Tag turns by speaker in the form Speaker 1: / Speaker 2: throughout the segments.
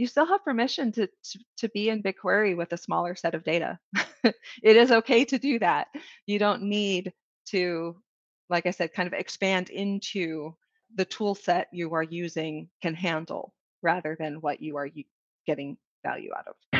Speaker 1: you still have permission to, to, to be in BigQuery with a smaller set of data. it is okay to do that. You don't need to, like I said, kind of expand into the tool set you are using can handle rather than what you are getting value out of.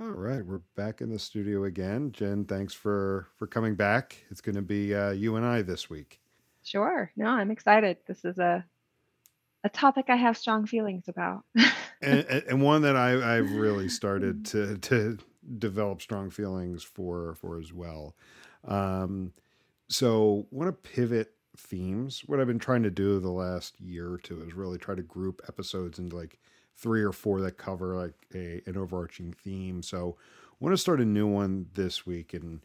Speaker 2: All right, we're back in the studio again. Jenn, thanks for for coming back. It's going to be uh, you and I this week.
Speaker 1: Sure. No, I'm excited. This is a a topic I have strong feelings about.
Speaker 2: and, and, one that I, I've really started to to develop strong feelings for for as well. Um, so, want to pivot themes. What I've been trying to do the last year or two is really try to group episodes into like three or four that cover like a an overarching theme. So I want to start a new one this week and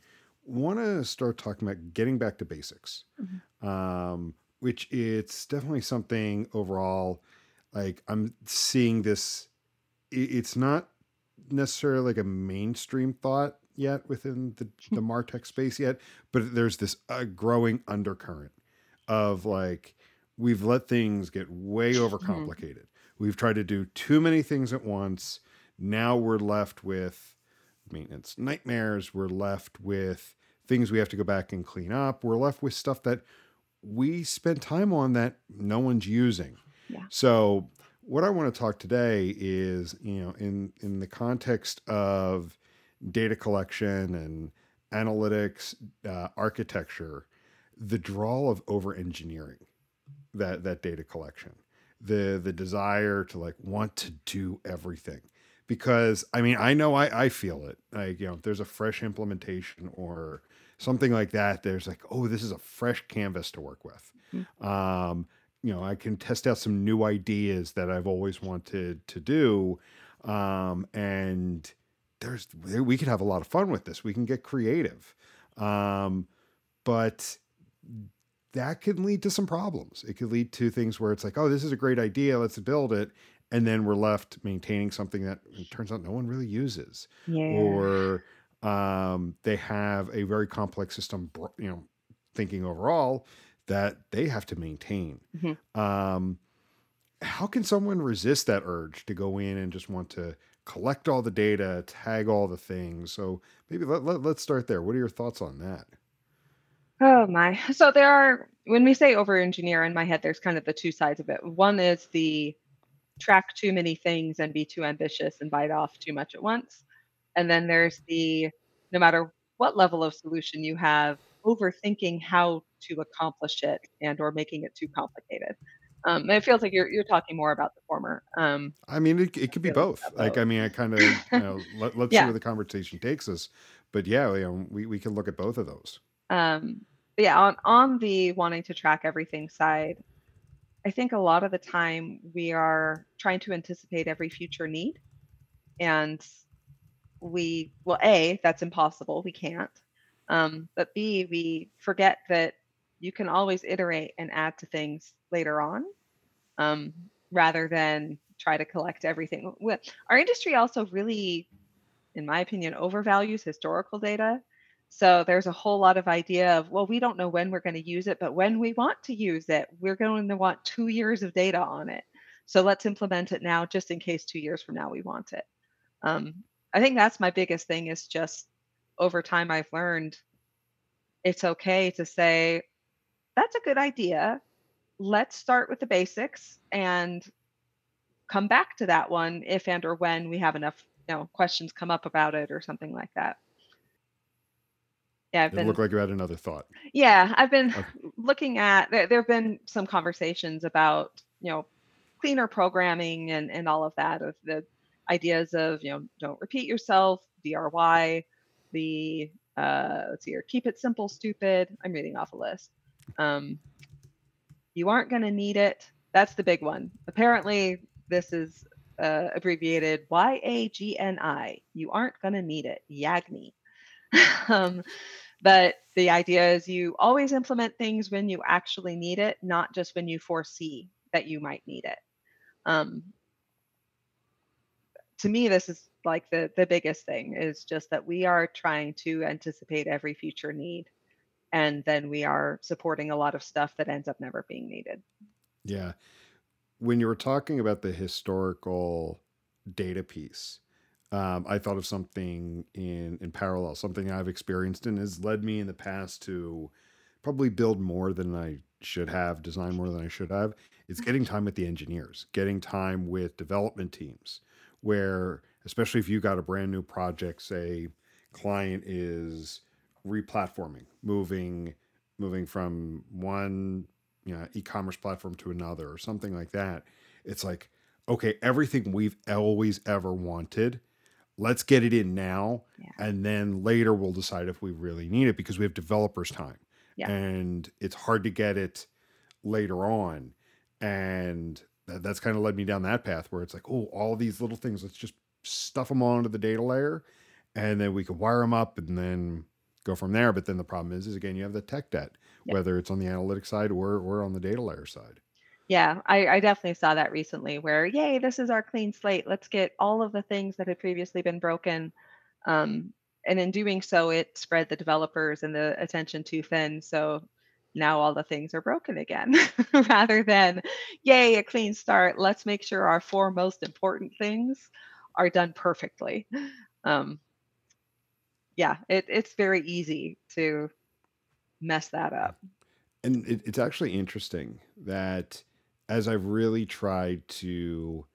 Speaker 2: want to start talking about getting back to basics. Mm-hmm. Um, which it's definitely something overall like I'm seeing this it's not necessarily like a mainstream thought yet within the, the martech space yet but there's this uh, growing undercurrent of like we've let things get way mm-hmm. overcomplicated We've tried to do too many things at once. Now we're left with maintenance nightmares. We're left with things we have to go back and clean up. We're left with stuff that we spend time on that no one's using. Yeah. So what I want to talk today is, you know, in in the context of data collection and analytics uh, architecture, the draw of over engineering that that data collection the the desire to like want to do everything. Because i mean i know i i feel it. Like you know if there's a fresh implementation or something like that there's like oh this is a fresh canvas to work with. Mm-hmm. um you know i can test out some new ideas that i've always wanted to do. Um and there's we could have a lot of fun with this. We can get creative. Um but that can lead to some problems. It could lead to things where it's like, oh, this is a great idea, let's build it. And then we're left maintaining something that turns out no one really uses. Yeah. Or um, they have a very complex system, you know, thinking overall that they have to maintain. Mm-hmm. Um, how can someone resist that urge to go in and just want to collect all the data, tag all the things? So maybe let, let, let's start there. What are your thoughts on that?
Speaker 1: Oh my. So there are when we say over engineer in my head, there's kind of the two sides of it. One is the track too many things and be too ambitious and bite off too much at once. And then there's the no matter what level of solution you have, overthinking how to accomplish it and or making it too complicated. Um, it feels like you're you're talking more about the former. Um,
Speaker 2: I mean, it, it could be both. Like, I mean, I kind of you know let, us yeah. see where the conversation takes us. But yeah, you know, we we can look at both of those.
Speaker 1: Um, but yeah, on on the wanting to track everything side, I think a lot of the time we are trying to anticipate every future need, and we well, a that's impossible. We can't. Um, but b we forget that you can always iterate and add to things later on, um, rather than try to collect everything. Our industry also really, in my opinion, overvalues historical data so there's a whole lot of idea of, well, we don't know when we're going to use it, but when we want to use it, we're going to want two years of data on it. So let's implement it now just in case two years from now we want it. Um, I think that's my biggest thing is just over time I've learned it's okay to say, that's a good idea. Let's start with the basics and come back to that one if and or when we have enough you know questions come up about it or something like that
Speaker 2: yeah, I've been. It looked like you had another thought.
Speaker 1: Yeah, I've been okay. looking at. There, there have been some conversations about you know cleaner programming and and all of that of the ideas of, you know, don't repeat yourself, DRY, the uh, let's see here, keep it simple, stupid. I'm reading off a list. Um, you aren't going to need it. That's the big one. Apparently, this is uh, abbreviated Y-A-G-N-I. You aren't going to need it. YAGNI. um, but the idea is you always implement things when you actually need it, not just when you foresee that you might need it. Um, to me, this is like the the biggest thing is just that we are trying to anticipate every future need, and then we are supporting a lot of stuff that ends up never being needed.
Speaker 2: Yeah. When you were talking about the historical data piece, um, I thought of something in in parallel, something I've experienced and has led me in the past to probably build more than I should have, design more than I should have. It's getting time with the engineers, getting time with development teams, where especially if you got a brand new project, say client is replatforming, moving moving from one you know e-commerce platform to another or something like that. It's like, okay, everything we've always ever wanted let's get it in now
Speaker 1: Yeah.
Speaker 2: and then later we'll decide if we really need it because we have developers time
Speaker 1: Yeah.
Speaker 2: and it's hard to get it later on and that, that's kind of led me down that path where it's like oh all these little things let's just stuff them onto the data layer and then we can wire them up and then go from there but then the problem is is again you have the tech debt
Speaker 1: Yeah.
Speaker 2: whether it's on the analytics side or or on the data layer side
Speaker 1: Yeah, I, I definitely saw that recently where, yay, this is our clean slate. Let's get all of the things that had previously been broken. Um, and in doing so, it spread the developers and the attention too thin. So now all the things are broken again rather than, yay, a clean start. Let's make sure our four most important things are done perfectly. Um, yeah, it, it's very easy to mess that up.
Speaker 2: and it, it's actually interesting that as I've really tried to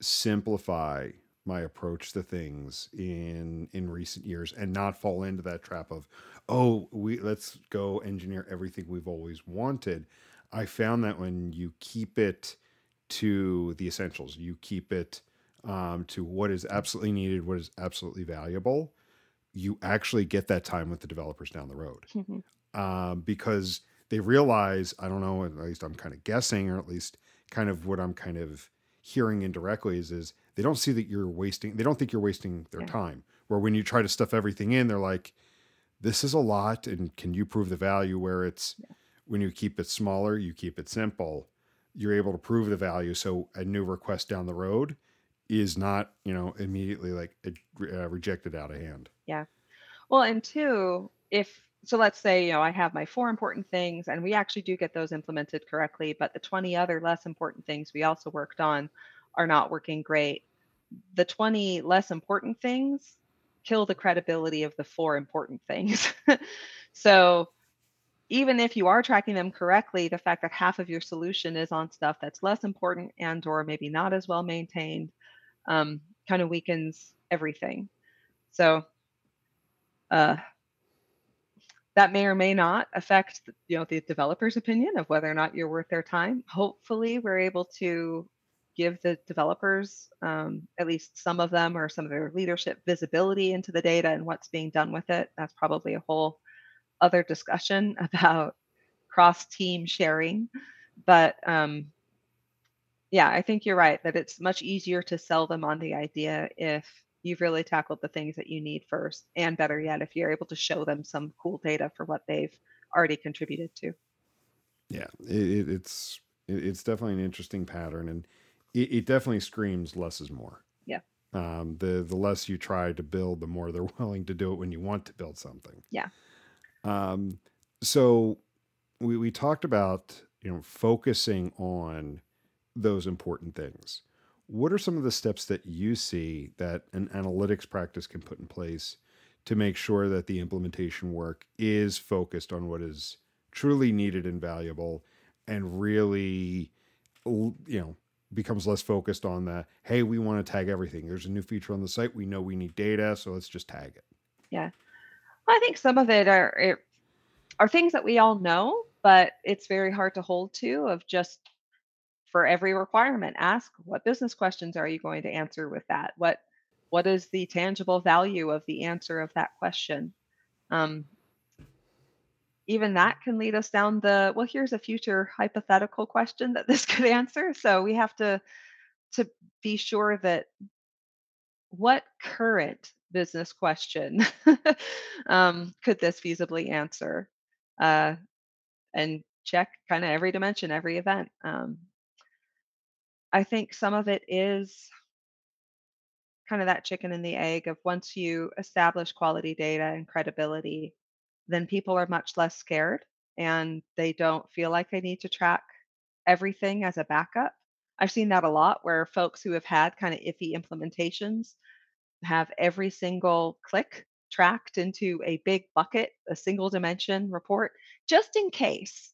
Speaker 2: simplify my approach to things in in recent years and not fall into that trap of oh we let's go engineer everything we've always wanted i found that when you keep it to the essentials you keep it um, to what is absolutely needed what is absolutely valuable you actually get that time with the developers down the road. Um, because they realize I don't know at least I'm kind of guessing or at least kind of what I'm kind of hearing indirectly is is they don't see that you're wasting they don't think you're wasting their time. Where when you try to stuff everything in they're like this is a lot and can you prove the value? Where it's
Speaker 1: Yeah.
Speaker 2: when you keep it smaller you keep it simple you're able to prove the value. So a new request down the road is not you know immediately like uh, rejected out of hand. Yeah.
Speaker 1: Well, and two, if so, let's say, you know, I have my four important things and we actually do get those implemented correctly, but the 20 other less important things we also worked on are not working great. The 20 less important things kill the credibility of the four important things. so, even if you are tracking them correctly, the fact that half of your solution is on stuff that's less important and or maybe not as well maintained um, kind of weakens everything. So, uh, that may or may not affect you know the developer's opinion of whether or not you're worth their time. Hopefully we're able to give the developers um, at least some of them or some of their leadership visibility into the data and what's being done with it. That's probably a whole other discussion about cross team sharing. But um, yeah i think you're right that it's much easier to sell them on the idea if you've really tackled the things that you need first and better yet if you're able to show them some cool data for what they've already contributed to
Speaker 2: Yeah, it, it, it's it, it's definitely an interesting pattern, and it, it definitely screams less is more.
Speaker 1: Yeah.
Speaker 2: Um, the the less you try to build, the more they're willing to do it when you want to build something.
Speaker 1: Yeah.
Speaker 2: Um, so we we talked about you know focusing on those important things. What are some of the steps that you see that an analytics practice can put in place to make sure that the implementation work is focused on what is truly needed and valuable and really you know becomes less focused on the hey we want to tag everything. There's a new feature on the site. We know we need data so let's just tag it.
Speaker 1: Yeah. I think some of it are are things that we all know but it's very hard to hold to of just for every requirement, ask what business questions are you going to answer with that? What what is the tangible value of the answer of that question? Um, even that can lead us down the well, here's a future hypothetical question that this could answer. So we have to to be sure that what current business question um, could this feasibly answer? Uh, and check kind of every dimension, every event. Um, I think some of it is kind of that chicken and the egg of once you establish quality data and credibility, then people are much less scared and they don't feel like they need to track everything as a backup. I've seen that a lot where folks who have had kind of iffy implementations have every single click tracked into a big bucket, a single dimension report, just in case,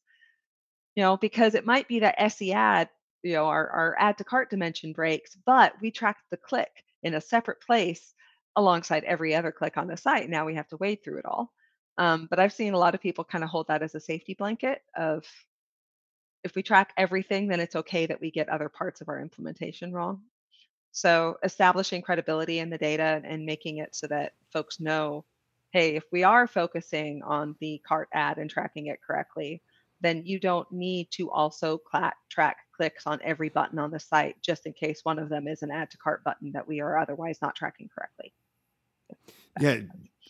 Speaker 1: you know, because it might be that SE ad, you know, our, our add to cart dimension breaks, but we tracked the click in a separate place alongside every other click on the site. Now we have to wade through it all. Um, but I've seen a lot of people kind of hold that as a safety blanket of if we track everything, then it's okay that we get other parts of our implementation wrong. So establishing credibility in the data and making it so that folks know, hey, if we are focusing on the cart add and tracking it correctly, then you don't need to also track clicks on every button on the site just in case one of them is an add to cart button that we are otherwise not tracking correctly.
Speaker 2: Yeah,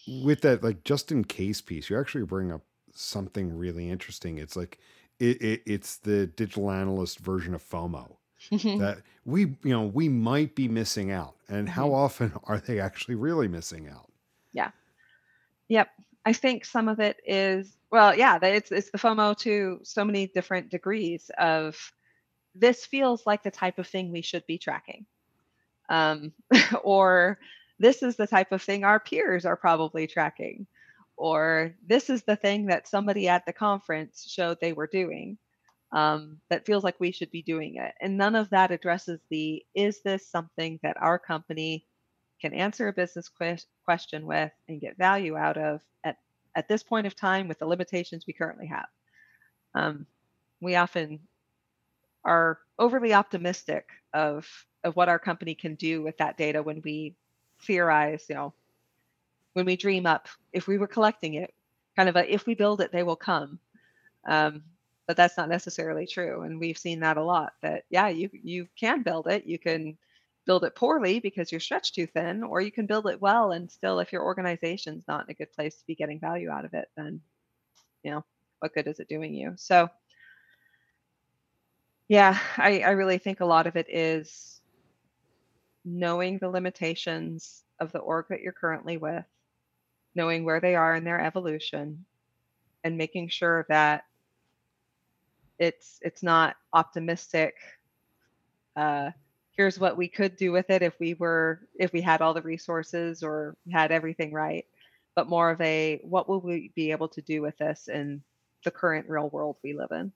Speaker 2: with that like just in case piece, you actually bring up something really interesting. It's like it, it it's the digital analyst version of FOMO
Speaker 1: Mhm,
Speaker 2: that we you know we might be missing out and how
Speaker 1: mhm.
Speaker 2: often are they actually really missing out
Speaker 1: Yeah. Yep. I think some of it is well, yeah, it's it's the FOMO to so many different degrees of this feels like the type of thing we should be tracking. Um, or this is the type of thing our peers are probably tracking. Or this is the thing that somebody at the conference showed they were doing um, that feels like we should be doing it. And none of that addresses the is this something that our company can answer a business ques- question with and get value out of at, at this point of time with the limitations we currently have. Um, we often are overly optimistic of of what our company can do with that data when we theorize, you know, when we dream up if we were collecting it, kind of a if we build it, they will come. Um, but that's not necessarily true, and we've seen that a lot. That yeah, you you can build it, you can build it poorly because you're stretched too thin, or you can build it well and still, if your organization's not in a good place to be getting value out of it, then you know what good is it doing you? So yeah, I, I really think a lot of it is knowing the limitations of the org that you're currently with, knowing where they are in their evolution, and making sure that it's it's not optimistic. Uh, here's what we could do with it if we were if we had all the resources or had everything right, but more of a what will we be able to do with this in the current real world we live in.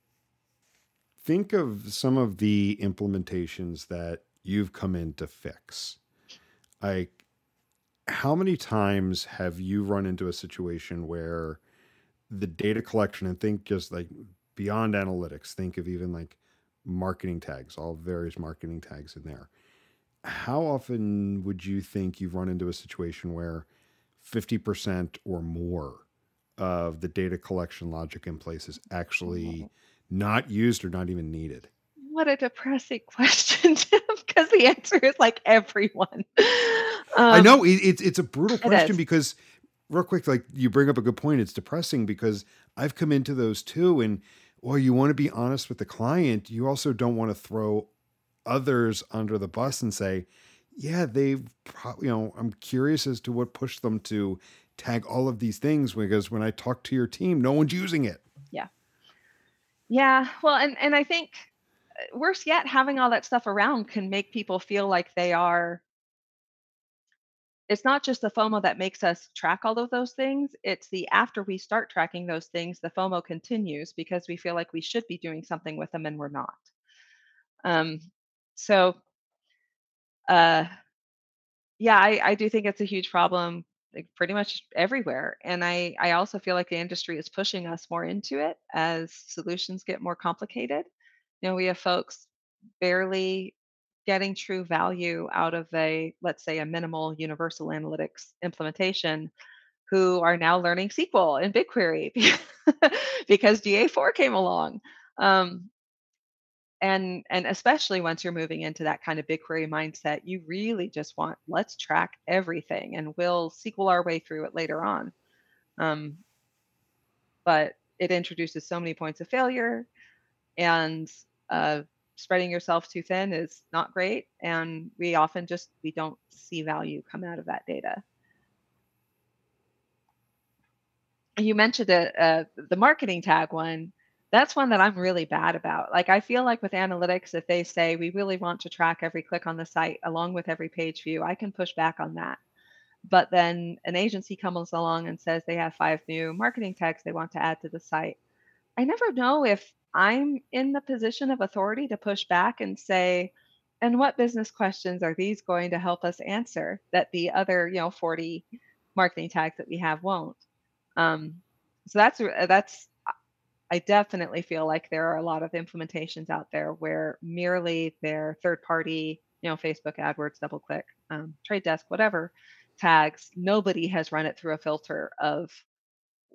Speaker 2: think of some of the implementations that you've come in to fix like how many times have you run into a situation where the data collection and think just like beyond analytics think of even like marketing tags all various marketing tags in there. How often would you think you've run into a situation where 50% or more of the data collection logic in place is actually not used or not even needed?
Speaker 1: What a depressing question, Jim, because the answer is like everyone.
Speaker 2: i
Speaker 1: Um,
Speaker 2: know it, it's it's a brutal question because real quick like you bring up a good point. It's depressing because i've come into those too and well you want to be honest with the client you also don't want to throw others under the bus and say yeah they've probably you know i'm curious as to what pushed them to tag all of these things because when i talk to your team no one's using it
Speaker 1: Yeah. Yeah. Well, and and I think uh, worse yet, having all that stuff around can make people feel like they are it's not just the FOMO that makes us track all of those things. It's the after we start tracking those things, the FOMO continues because we feel like we should be doing something with them and we're not. Um, so uh Yeah, I I do think it's a huge problem, like, pretty much everywhere, and I I also feel like the industry is pushing us more into it as solutions get more complicated. You know, we have folks barely getting true value out of a, let's say, a minimal universal analytics implementation who are now learning SQL and BigQuery because GA4 came along. Um, and and especially once you're moving into that kind of BigQuery mindset, you really just want let's track everything, and we'll SQL our way through it later on. Um, but it introduces so many points of failure, and uh, spreading yourself too thin is not great. And we often just we don't see value come out of that data. You mentioned it, uh, the marketing tag one. That's one that I'm really bad about. Like, I feel like with analytics, if they say we really want to track every click on the site along with every page view, I can push back on that. But then an agency comes along and says they have five new marketing tags they want to add to the site. I never know if I'm in the position of authority to push back and say, and what business questions are these going to help us answer that the other, you know, 40 marketing tags that we have won't? Um, so that's that's I definitely feel like there are a lot of implementations out there where merely their third party, you know, Facebook, AdWords, DoubleClick, um, Trade Desk, whatever tags, nobody has run it through a filter of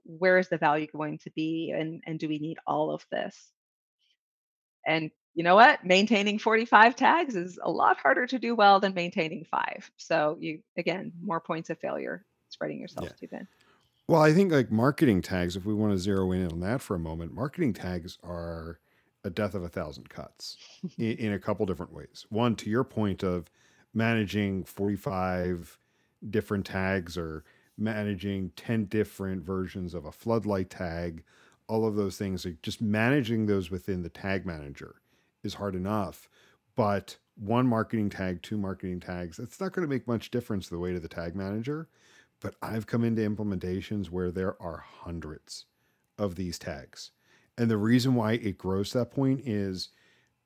Speaker 1: where is the value going to be and, and do we need all of this? And you know what? Maintaining 45 tags is a lot harder to do well than maintaining five. So you again, more points of failure spreading yourself
Speaker 2: Yeah.
Speaker 1: too thin.
Speaker 2: Well, I think like marketing tags, if we want to zero in on that for a moment, marketing tags are a death of a thousand cuts in, in a couple different ways. One, to your point of managing 45 different tags or managing 10 different versions of a floodlight tag, all of those things, like just managing those within the tag manager is hard enough. But one marketing tag, two marketing tags, it's not going to make much difference the way to the tag manager but I've come into implementations where there are hundreds of these tags. And the reason why it grows to that point is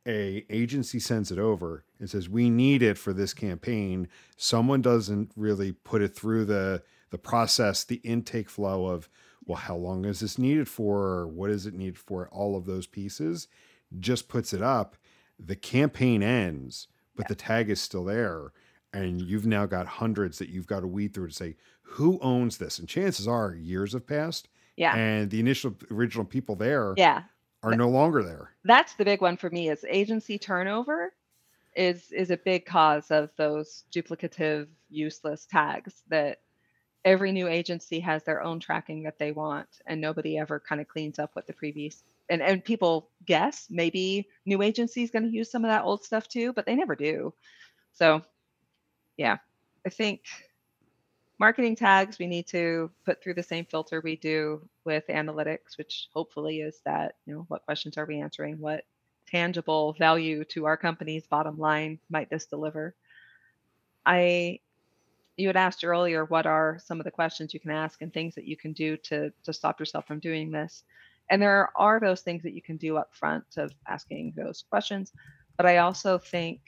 Speaker 2: a agency sends it over and says we need it for this campaign. Someone doesn't really put it through the the process, the intake flow of well, how long is this needed for? What is it needed for? All of those pieces just puts it up. The campaign ends, but the tag is still there and you've now got hundreds that you've got to weed through to say who owns this and chances are years have passed
Speaker 1: Yeah.
Speaker 2: and the initial original people there
Speaker 1: Yeah.
Speaker 2: are no longer there
Speaker 1: That's the big one for me is agency turnover is is a big cause of those duplicative useless tags that every new agency has their own tracking that they want and nobody ever kind of cleans up what the previous and and people guess maybe new agency is going to use some of that old stuff too but they never do. So yeah i think marketing tags we need to put through the same filter we do with analytics which hopefully is that you know what questions are we answering? What tangible value to our company's bottom line might this deliver? I you had asked earlier what are some of the questions you can ask and things that you can do to to stop yourself from doing this and there are those things that you can do up front of asking those questions but i also think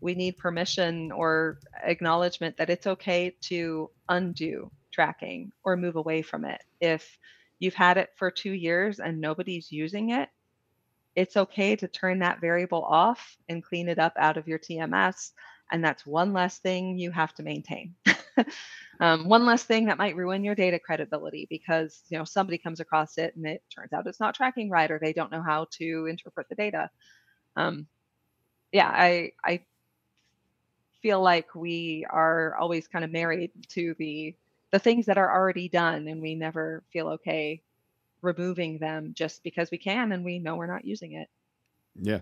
Speaker 1: we need permission or acknowledgement that it's okay to undo tracking or move away from it if you've had it for two years and nobody's using it it's okay to turn that variable off and clean it up out of your TMS. And that's one less thing you have to maintain. um, one less thing that might ruin your data credibility because you know somebody comes across it and it turns out it's not tracking right or they don't know how to interpret the data. Um, yeah, I I feel like we are always kind of married to the the things that are already done and we never feel okay removing them just because we can and we know we're not using it.
Speaker 2: yeah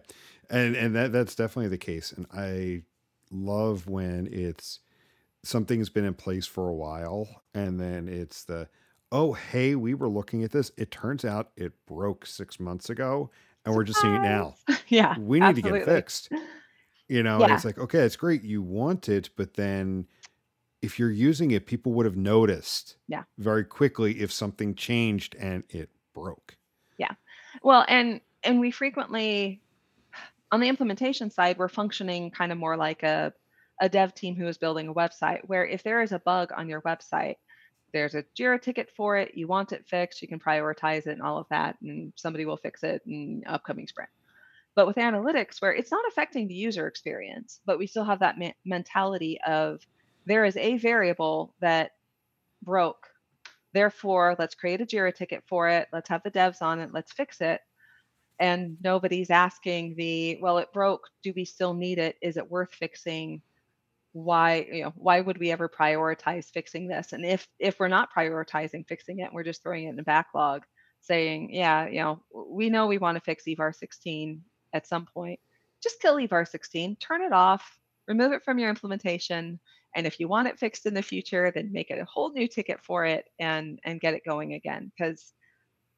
Speaker 2: and and that that's definitely the case and i love when it's something's been in place for a while and then it's the oh hey we were looking at this. It turns out it broke six months ago and we're just seeing it now.
Speaker 1: Yeah,
Speaker 2: we need to get it fixed. You know and it's like okay it's great. You want it but then if you're using it people would have noticed
Speaker 1: yeah,
Speaker 2: very quickly if something changed and it broke.
Speaker 1: Yeah. Well, and and we frequently on the implementation side, we're functioning kind of more like a a dev team who is building a website where if there is a bug on your website, there's a Jira ticket for it, you want it fixed, you can prioritize it and all of that, and somebody will fix it in upcoming sprint. But with analytics, where it's not affecting the user experience, but we still have that me- mentality of there is a variable that broke. Therefore, let's create a Jira ticket for it. Let's have the devs on it. Let's fix it. And nobody's asking the, well, it broke. Do we still need it? Is it worth fixing? Why, you know, why would we ever prioritize fixing this? And if if we're not prioritizing fixing it, we're just throwing it in a backlog, saying, yeah, you know, we know we want to fix EVAR 16 at some point. Just kill EVAR 16, turn it off, remove it from your implementation, and if you want it fixed in the future, then make it a whole new ticket for it and and get it going again. Because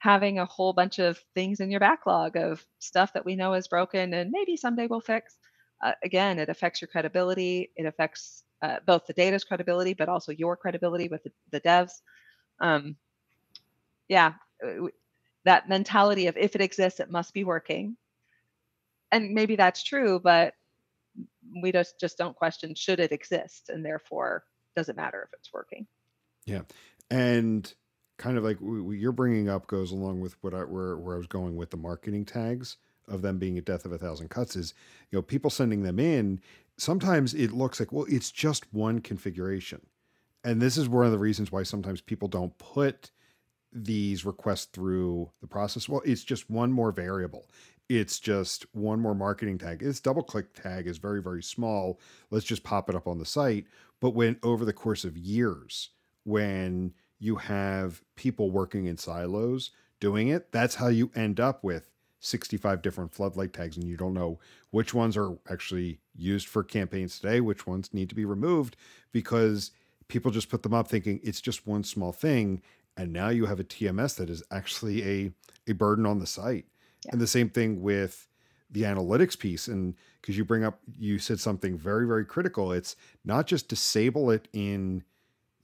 Speaker 1: having a whole bunch of things in your backlog of stuff that we know is broken and maybe someday we'll fix, uh, again, it affects your credibility. It affects uh, both the data's credibility, but also your credibility with the, the devs. Um, yeah, that mentality of if it exists, it must be working. And maybe that's true, but we just just don't question should it exist and therefore does it matter if it's working
Speaker 2: yeah and kind of like what you're bringing up goes along with what I where, where I was going with the marketing tags of them being a death of a thousand cuts is you know people sending them in sometimes it looks like well it's just one configuration and this is one of the reasons why sometimes people don't put these requests through the process well it's just one more variable it's just one more marketing tag. This DoubleClick tag is very, very small. Let's just pop it up on the site. But when over the course of years, when you have people working in silos doing it, that's how you end up with 65 different floodlight tags and you don't know which ones are actually used for campaigns today, which ones need to be removed because people just put them up thinking it's just one small thing. And now you have a TMS that is actually a, a burden on the site. Yeah. And the same thing with the analytics piece. And because you bring up, you said something very, very critical. It's not just disable it in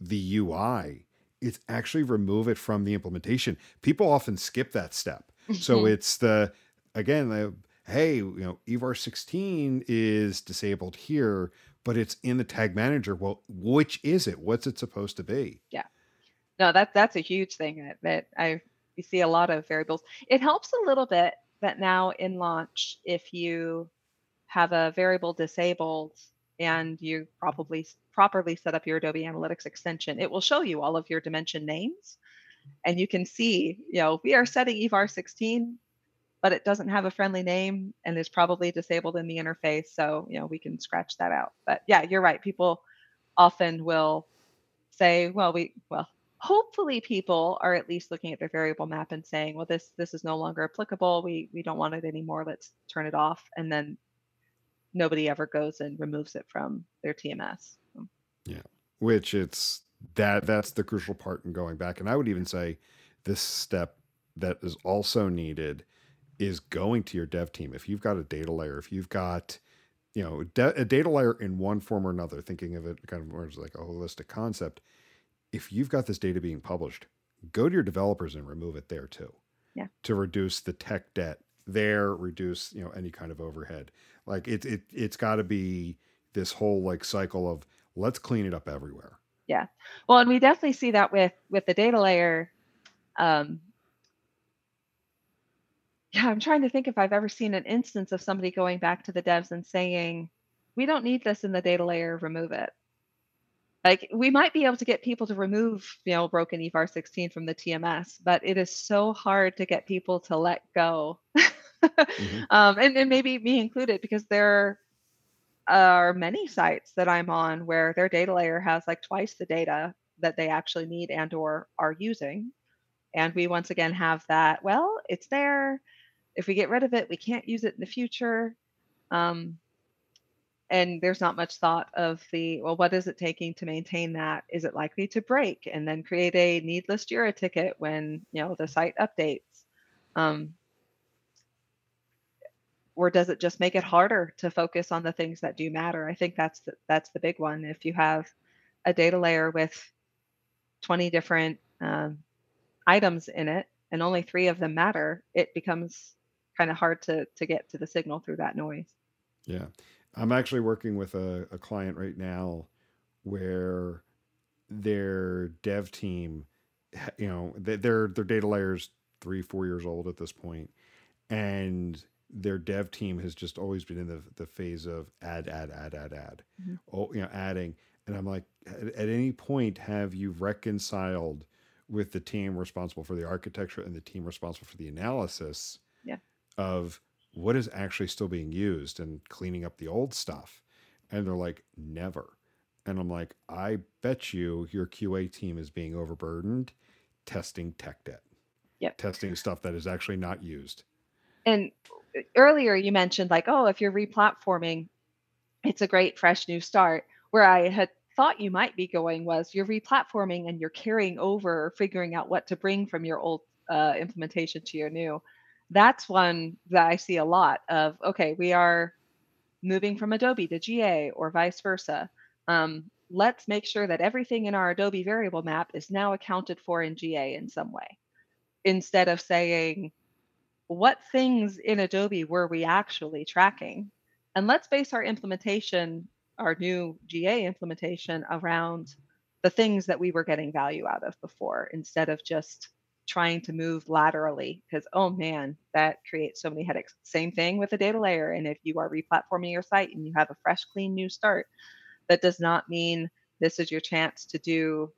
Speaker 2: the UI, it's actually remove it from the implementation. People often skip that step. so mm-hmm. it's the, again, the, hey, you know, EVAR 16 is disabled here, but it's in the tag manager. Well, which is it? What's it supposed to be?
Speaker 1: Yeah. No, that that's a huge thing that, that I you see a lot of variables. It helps a little bit that now in launch, if you have a variable disabled and you probably properly set up your Adobe Analytics extension, it will show you all of your dimension names. And you can see, you know, we are setting EVAR 16, but it doesn't have a friendly name and is probably disabled in the interface. So, you know, we can scratch that out. But yeah, you're right. People often will say, well, we, well, hopefully people are at least looking at their variable map and saying well this this is no longer applicable we we don't want it anymore let's turn it off and then nobody ever goes and removes it from their tms
Speaker 2: yeah which it's that that's the crucial part in going back and i would even say this step that is also needed is going to your dev team if you've got a data layer if you've got you know a data layer in one form or another thinking of it kind of more as like a holistic concept if you've got this data being published, go to your developers and remove it there too.
Speaker 1: Yeah.
Speaker 2: To reduce the tech debt there, reduce, you know, any kind of overhead. Like it it it's gotta be this whole like cycle of let's clean it up everywhere.
Speaker 1: Yeah. Well, and we definitely see that with with the data layer. Um, yeah, I'm trying to think if I've ever seen an instance of somebody going back to the devs and saying, "We don't need this in the data layer. Remove it." like we might be able to get people to remove you know broken evar 16 from the tms but it is so hard to get people to let go mm-hmm. um, and, and maybe me included because there are many sites that i'm on where their data layer has like twice the data that they actually need and or are using. And we once again have that well it's there. If we get rid of it we can't use it in the future. Um, and there's not much thought of the well what is it taking to maintain that? Is it likely to break and then create a needless jira ticket when you know the site updates? Um, or does it just make it harder to focus on the things that do matter? I think that's the, that's the big one. If you have a data layer with 20 different um, items in it and only three of them matter it becomes kind of hard to to get to the signal through that noise.
Speaker 2: Yeah. I'm actually working with a, a client right now where their dev team, you know, their their data layers three four years old at this point, and their dev team has just always been in the the phase of add, add, add, add, add,
Speaker 1: Mhm.
Speaker 2: oh, you know, adding. And I'm like, at, at any point, have you reconciled with the team responsible for the architecture and the team responsible for the analysis
Speaker 1: Yeah.
Speaker 2: of what is actually still being used and cleaning up the old stuff? And they're like, never. And I'm like, I bet you your QA team is being overburdened testing tech debt,
Speaker 1: Yep.
Speaker 2: testing stuff that is actually not used.
Speaker 1: And earlier you mentioned like, oh, if you're replatforming, it's a great fresh new start. Where I had thought you might be going was you're replatforming and you're carrying over or figuring out what to bring from your old uh, implementation to your new. That's one that I see a lot of. Okay, we are moving from Adobe to GA or vice versa. Um, let's make sure that everything in our Adobe variable map is now accounted for in GA in some way. Instead of saying, what things in Adobe were we actually tracking? And let's base our implementation, our new GA implementation, around the things that we were getting value out of before instead of just trying to move laterally. Because, oh man, that creates so many headaches. Same thing with the data layer. And if you are replatforming your site and you have a fresh, clean new start, that does not mean this is your chance to do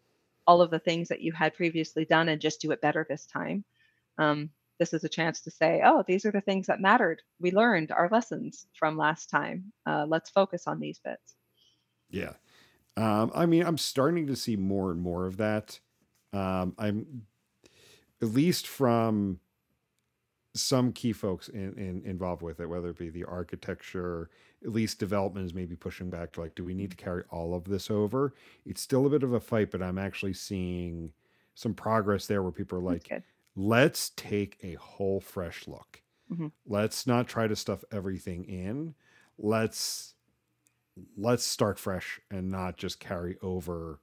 Speaker 1: all of the things that you had previously done and just do it better this time. Um, this is a chance to say, oh, these are the things that mattered. We learned our lessons from last time. Uh, let's focus on these bits.
Speaker 2: Yeah. Um, I mean, I'm starting to see more and more of that. Um, I'm at least from some key folks in, in, involved with it, whether it be the architecture, at least development is maybe pushing back to like, do we need to carry all of this over? It's still a bit of a fight, but I'm actually seeing some progress there where people are like. Let's take a whole fresh look.
Speaker 1: Mhm.
Speaker 2: Let's not try to stuff everything in. Let's let's start fresh and not just carry over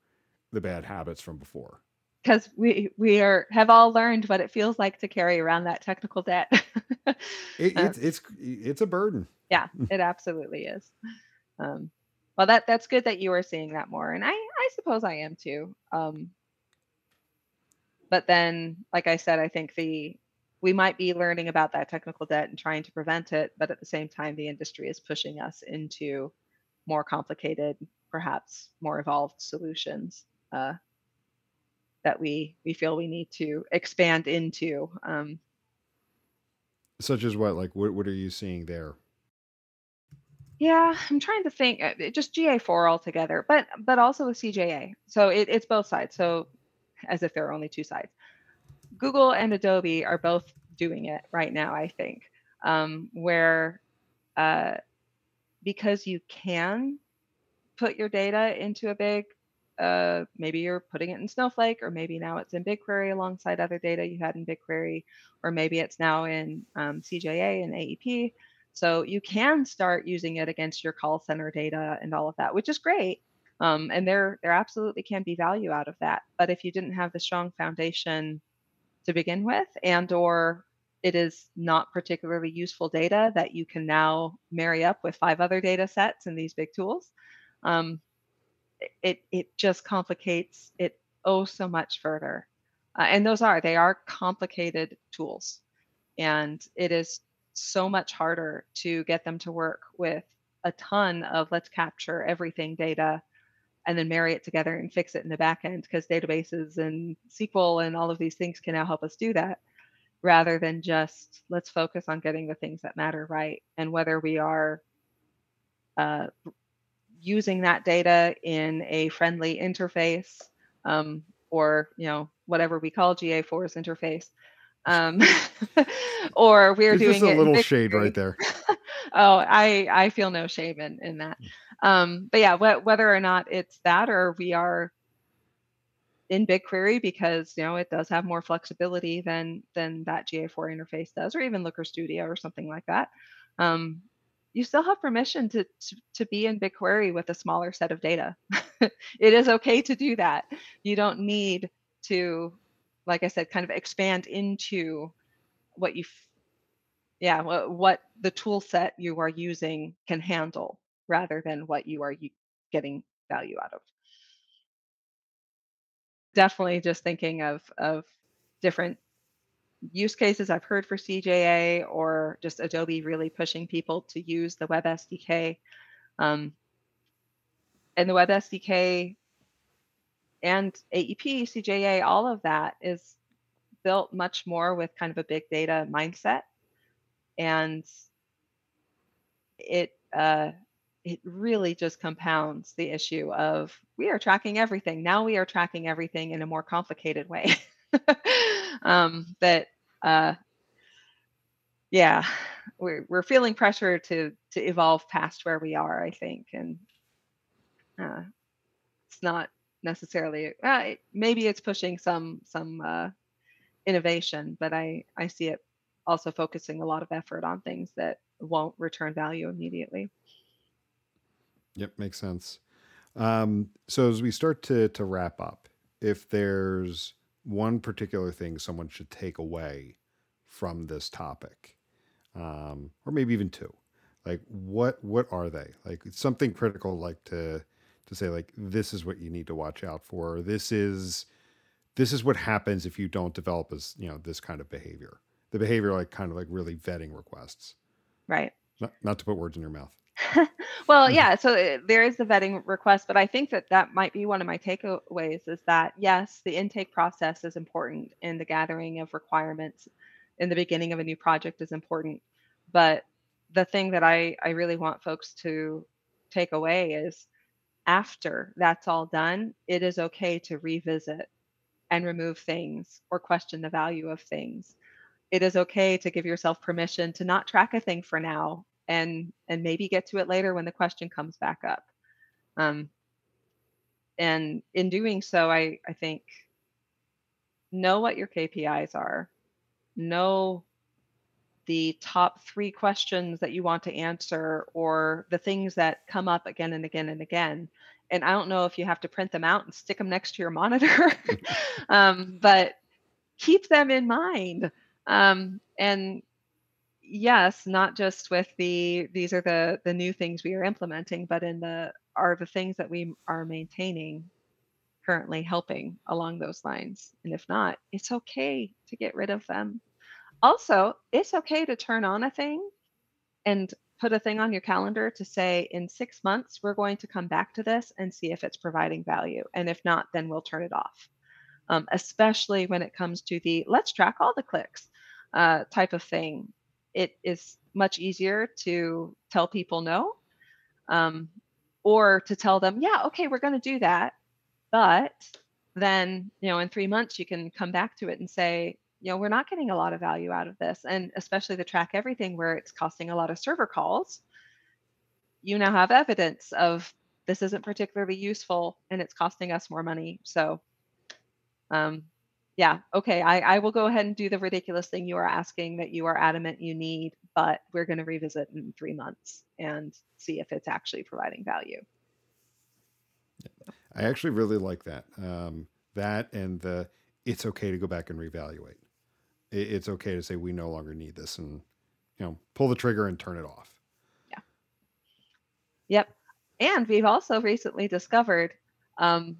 Speaker 2: the bad habits from before.
Speaker 1: Because we we are have all learned what it feels like to carry around that technical debt.
Speaker 2: It, it's it's it's a burden.
Speaker 1: yeah, it absolutely is. Um, well, that that's good that you are seeing that more, and I I suppose I am too. Um, but then, like I said, I think the we might be learning about that technical debt and trying to prevent it, but at the same time, the industry is pushing us into more complicated, perhaps more evolved solutions uh, that we we feel we need to expand into. Um,
Speaker 2: Such as what? Like what what are you seeing there?
Speaker 1: Yeah, I'm trying to think. uh, Just GA4 altogether, but but also with CJA. So it, it's both sides. So as if there are only two sides. Google and Adobe are both doing it right now. I think um, where uh, because you can put your data into a big uh, maybe you're putting it in Snowflake, or maybe now it's in BigQuery alongside other data you had in BigQuery, or maybe it's now in um, CJA and AEP. So you can start using it against your call center data and all of that, which is great. Um, and there, there absolutely can be value out of that. But if you didn't have the strong foundation to begin with, and or it is not particularly useful data that you can now marry up with five other data sets in these big tools, um, it it just complicates it oh so much further. Uh, and those are they are complicated tools, and it is so much harder to get them to work with a ton of let's capture everything data and then marry it together and fix it in the back end because databases and SQL and all of these things can now help us do that rather than just let's focus on getting the things that matter right and whether we are uh, using that data in a friendly interface um, or you know whatever we call GA4's interface um, or we're
Speaker 2: There's
Speaker 1: doing
Speaker 2: just a
Speaker 1: it in
Speaker 2: little shade right there.
Speaker 1: oh, I I feel no shame in in that. Um, but yeah, wh- whether or not it's that or we are in BigQuery because you know it does have more flexibility than than that GA4 interface does, or even Looker Studio or something like that. Um, you still have permission to, to to be in BigQuery with a smaller set of data. it is okay to do that. You don't need to, like I said, kind of expand into what you yeah what, what the tool set you are using can handle rather than what you are getting value out of definitely just thinking of of different use cases I've heard for CJA or just Adobe really pushing people to use the Web SDK. Um, and the Web SDK and AEP, CJA, all of that is built much more with kind of a big data mindset. And it uh, it really just compounds the issue of we are tracking everything. Now we are tracking everything in a more complicated way. um, that uh, yeah, we're we're feeling pressure to to evolve past where we are, I think, and uh, it's not necessarily uh, it, maybe it's pushing some some uh, innovation, but I I see it also focusing a lot of effort on things that won't return value immediately.
Speaker 2: Yep, makes sense. Um, so as we start to to wrap up, if there's one particular thing someone should take away from this topic, um, or maybe even two, like what what are they? Like something critical, like to to say like this is what you need to watch out for. This is this is what happens if you don't develop as you know this kind of behavior. The behavior like kind of like really vetting requests.
Speaker 1: Right.
Speaker 2: Not, not to put words in your mouth.
Speaker 1: well, yeah, so uh, there is the vetting request, but I think that that might be one of my takeaways is that yes, the intake process is important and the gathering of requirements in the beginning of a new project is important. But the thing that I, I really want folks to take away is after that's all done, it is okay to revisit and remove things or question the value of things. It is okay to give yourself permission to not track a thing for now and and maybe get to it later when the question comes back up. Um, and in doing so, I I think know what your KPIs are, know the top three questions that you want to answer or the things that come up again and again and again. And I don't know if you have to print them out and stick them next to your monitor, um, but keep them in mind. Um, and yes, not just with the these are the the new things we are implementing, but in the are the things that we are maintaining currently helping along those lines. And if not, it's okay to get rid of them. Also, it's okay to turn on a thing and put a thing on your calendar to say in 6 months we're going to come back to this and see if it's providing value. And if not, then we'll turn it off. Um, especially when it comes to the let's track all the clicks uh, type of thing it is much easier to tell people no um, or to tell them, yeah, okay, we're going to do that. But then, you know, in three months, you can come back to it and say, you know, we're not getting a lot of value out of this. And especially the track everything where it's costing a lot of server calls, you now have evidence of this isn't particularly useful and it's costing us more money. So um, yeah, okay, I, I will go ahead and do the ridiculous thing you are asking that you are adamant you need, but we're going to revisit in three months and see if it's actually providing value.
Speaker 2: I actually really like that. Um, that and the it's okay to go back and reevaluate. It, it's okay to say we no longer need this and you know pull the trigger and turn it off.
Speaker 1: Yeah. Yep. And we've also recently discovered um,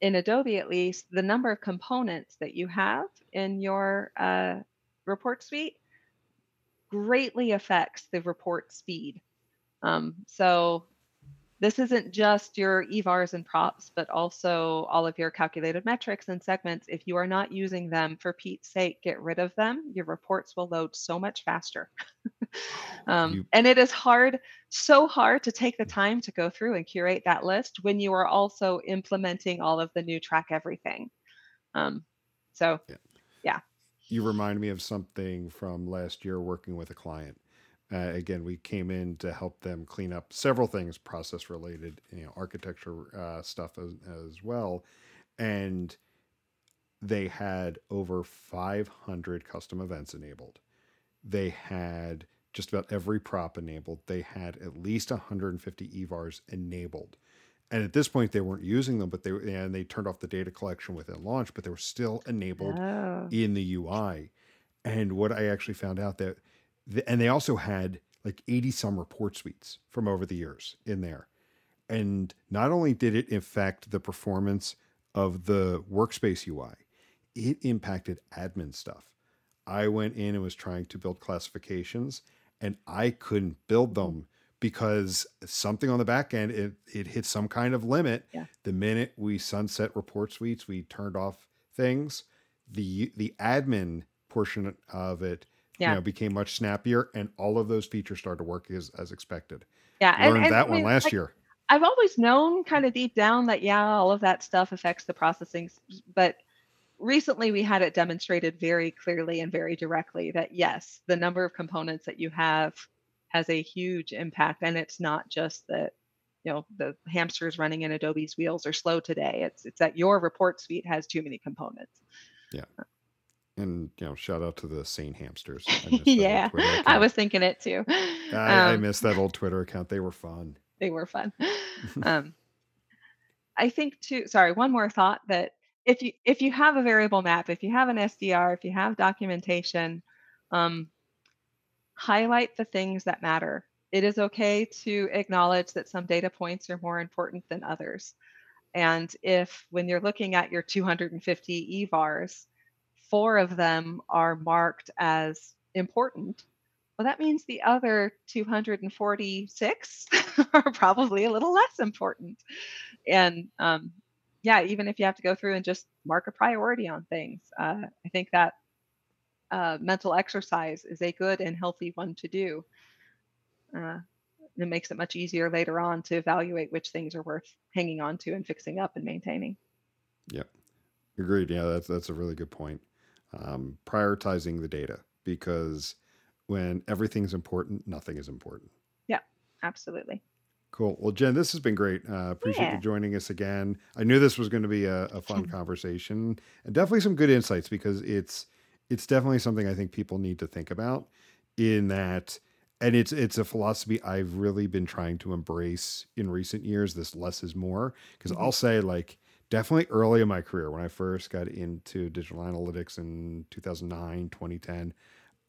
Speaker 1: in Adobe at least, the number of components that you have in your uh, report suite greatly affects the report speed. Um, so this isn't just your evars and props, but also all of your calculated metrics and segments. If you are not using them, for Pete's sake, get rid of them. Your reports will load so much faster. um, you... And it is hard, so hard to take the time to go through and curate that list when you are also implementing all of the new track everything. Um, so, yeah. yeah.
Speaker 2: You remind me of something from last year working with a client uh, again, we came in to help them clean up several things, process related, you know, architecture uh, stuff as, as well, and they had over 500 custom events enabled. They had just about every prop enabled. They had at least 150 EVARs enabled. And at this point, they weren't using them, but they and they turned off the data collection within launch, but they were still enabled oh. in the UI. And what I actually found out that and they also had like 80 some report suites from over the years in there. And not only did it affect the performance of the workspace UI, it impacted admin stuff. I went in and was trying to build classifications and I couldn't build them because something on the back end it, it hit some kind of limit.
Speaker 1: Yeah.
Speaker 2: The minute we sunset report suites, we turned off things. The the admin portion of it
Speaker 1: Yeah.
Speaker 2: you know became much snappier and all of those features started to work as, as expected.
Speaker 1: Yeah.
Speaker 2: Learned
Speaker 1: and
Speaker 2: that
Speaker 1: I
Speaker 2: one last
Speaker 1: like,
Speaker 2: year.
Speaker 1: I've always known kind of deep down that yeah, all of that stuff affects the processing, but recently we had it demonstrated very clearly and very directly that yes, the number of components that you have has a huge impact and it's not just that you know the hamsters running in Adobe's wheels are slow today. It's it's that your report suite has too many components.
Speaker 2: Uh, And you know, shout out to the sane hamsters. I missed that old
Speaker 1: yeah, I was thinking it too.
Speaker 2: I, I
Speaker 1: Um,
Speaker 2: missed that old Twitter account. They were fun.
Speaker 1: they were fun. um, I think too. Sorry, one more thought that if you if you have a variable map, if you have an SDR, if you have documentation, um, highlight the things that matter. It is okay to acknowledge that some data points are more important than others. And if when you're looking at your 250 EVARs, four of them are marked as important, well, that means the other 246 are probably a little less important. And um, yeah, even if you have to go through and just mark a priority on things, uh, I think that uh, mental exercise is a good and healthy one to do. Uh, it makes it much easier later on to evaluate which things are worth hanging on to and fixing up and maintaining.
Speaker 2: Yep. Agreed. Yeah, that's that's a really good point. Um, prioritizing the data because when everything's important, nothing is important.
Speaker 1: Yeah, absolutely.
Speaker 2: Cool. Well, Jenn, this has been great. Uh, appreciate
Speaker 1: Yeah.
Speaker 2: you joining us again. I knew this was going to be a, a fun conversation and definitely some good insights because it's it's definitely something I think people need to think about. In that, and it's it's a philosophy I've really been trying to embrace in recent years. This less is more because
Speaker 1: Mhm.
Speaker 2: I'll say like definitely early in my career when I first got into digital analytics in 2009, 2010,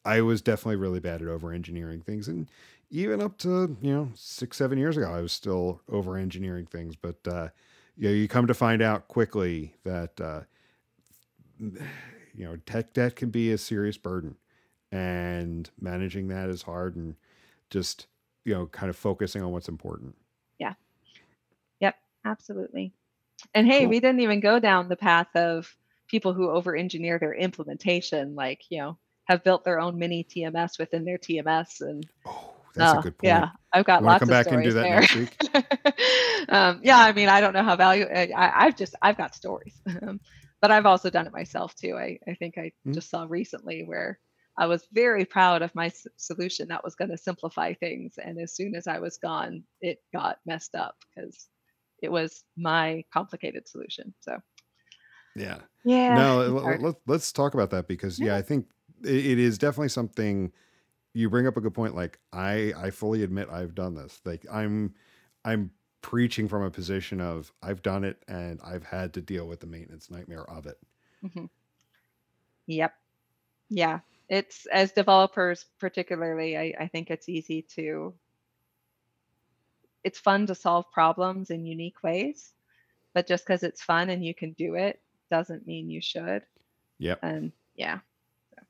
Speaker 2: I was definitely really bad at over engineering things. And even up to, you know, six, seven years ago, I was still over engineering things. But, uh, you know, you come to find out quickly that, uh, you know, tech debt can be a serious burden and managing that is hard and just, you know, kind of focusing on what's important. Yeah.
Speaker 1: Yep, absolutely. And hey, we didn't even go down the path of people who over engineer their implementation, like, you know, have built their own mini TMS within their TMS. And
Speaker 2: Oh, that's a
Speaker 1: uh,
Speaker 2: good point.
Speaker 1: yeah, I've got lots
Speaker 2: come
Speaker 1: of
Speaker 2: back and do
Speaker 1: stories
Speaker 2: that
Speaker 1: there. um, yeah, I mean, I don't know how value, I, I- I've just, I've got stories, Um, but I've also done it myself too. I, I think I
Speaker 2: Mhm.
Speaker 1: just saw recently where I was very proud of my s- solution that was going to simplify things. And as soon as I was gone, it got messed up because it was my complicated solution. So
Speaker 2: Yeah.
Speaker 1: yeah,
Speaker 2: no, let, let's talk about that because yeah,
Speaker 1: Yeah.
Speaker 2: I think it, it is definitely something you bring up a good point. Like I, I fully admit I've done this. Like I'm, I'm preaching from a position of I've done it and I've had to deal with the maintenance nightmare of it.
Speaker 1: Mhm. Yep. Yeah. It's as developers, particularly, I, I think it's easy to, it's fun to solve problems in unique ways, but just because it's fun and you can do it doesn't mean you should.
Speaker 2: Yep.
Speaker 1: And yeah. So,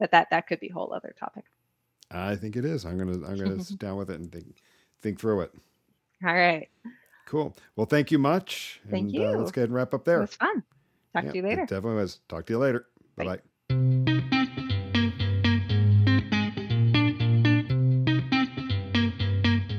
Speaker 1: but that that could be a whole other topic.
Speaker 2: I think it is. I'm gonna, I'm gonna sit down with it and think, think through it.
Speaker 1: All right.
Speaker 2: Cool. Well, thank you much.
Speaker 1: Thank
Speaker 2: and, Uh, let's go ahead and wrap up there It
Speaker 1: was fun. Talk
Speaker 2: Yeah,
Speaker 1: to you
Speaker 2: it
Speaker 1: later.
Speaker 2: definitely was. Talk to you later. Bye
Speaker 1: Bye.
Speaker 2: bye.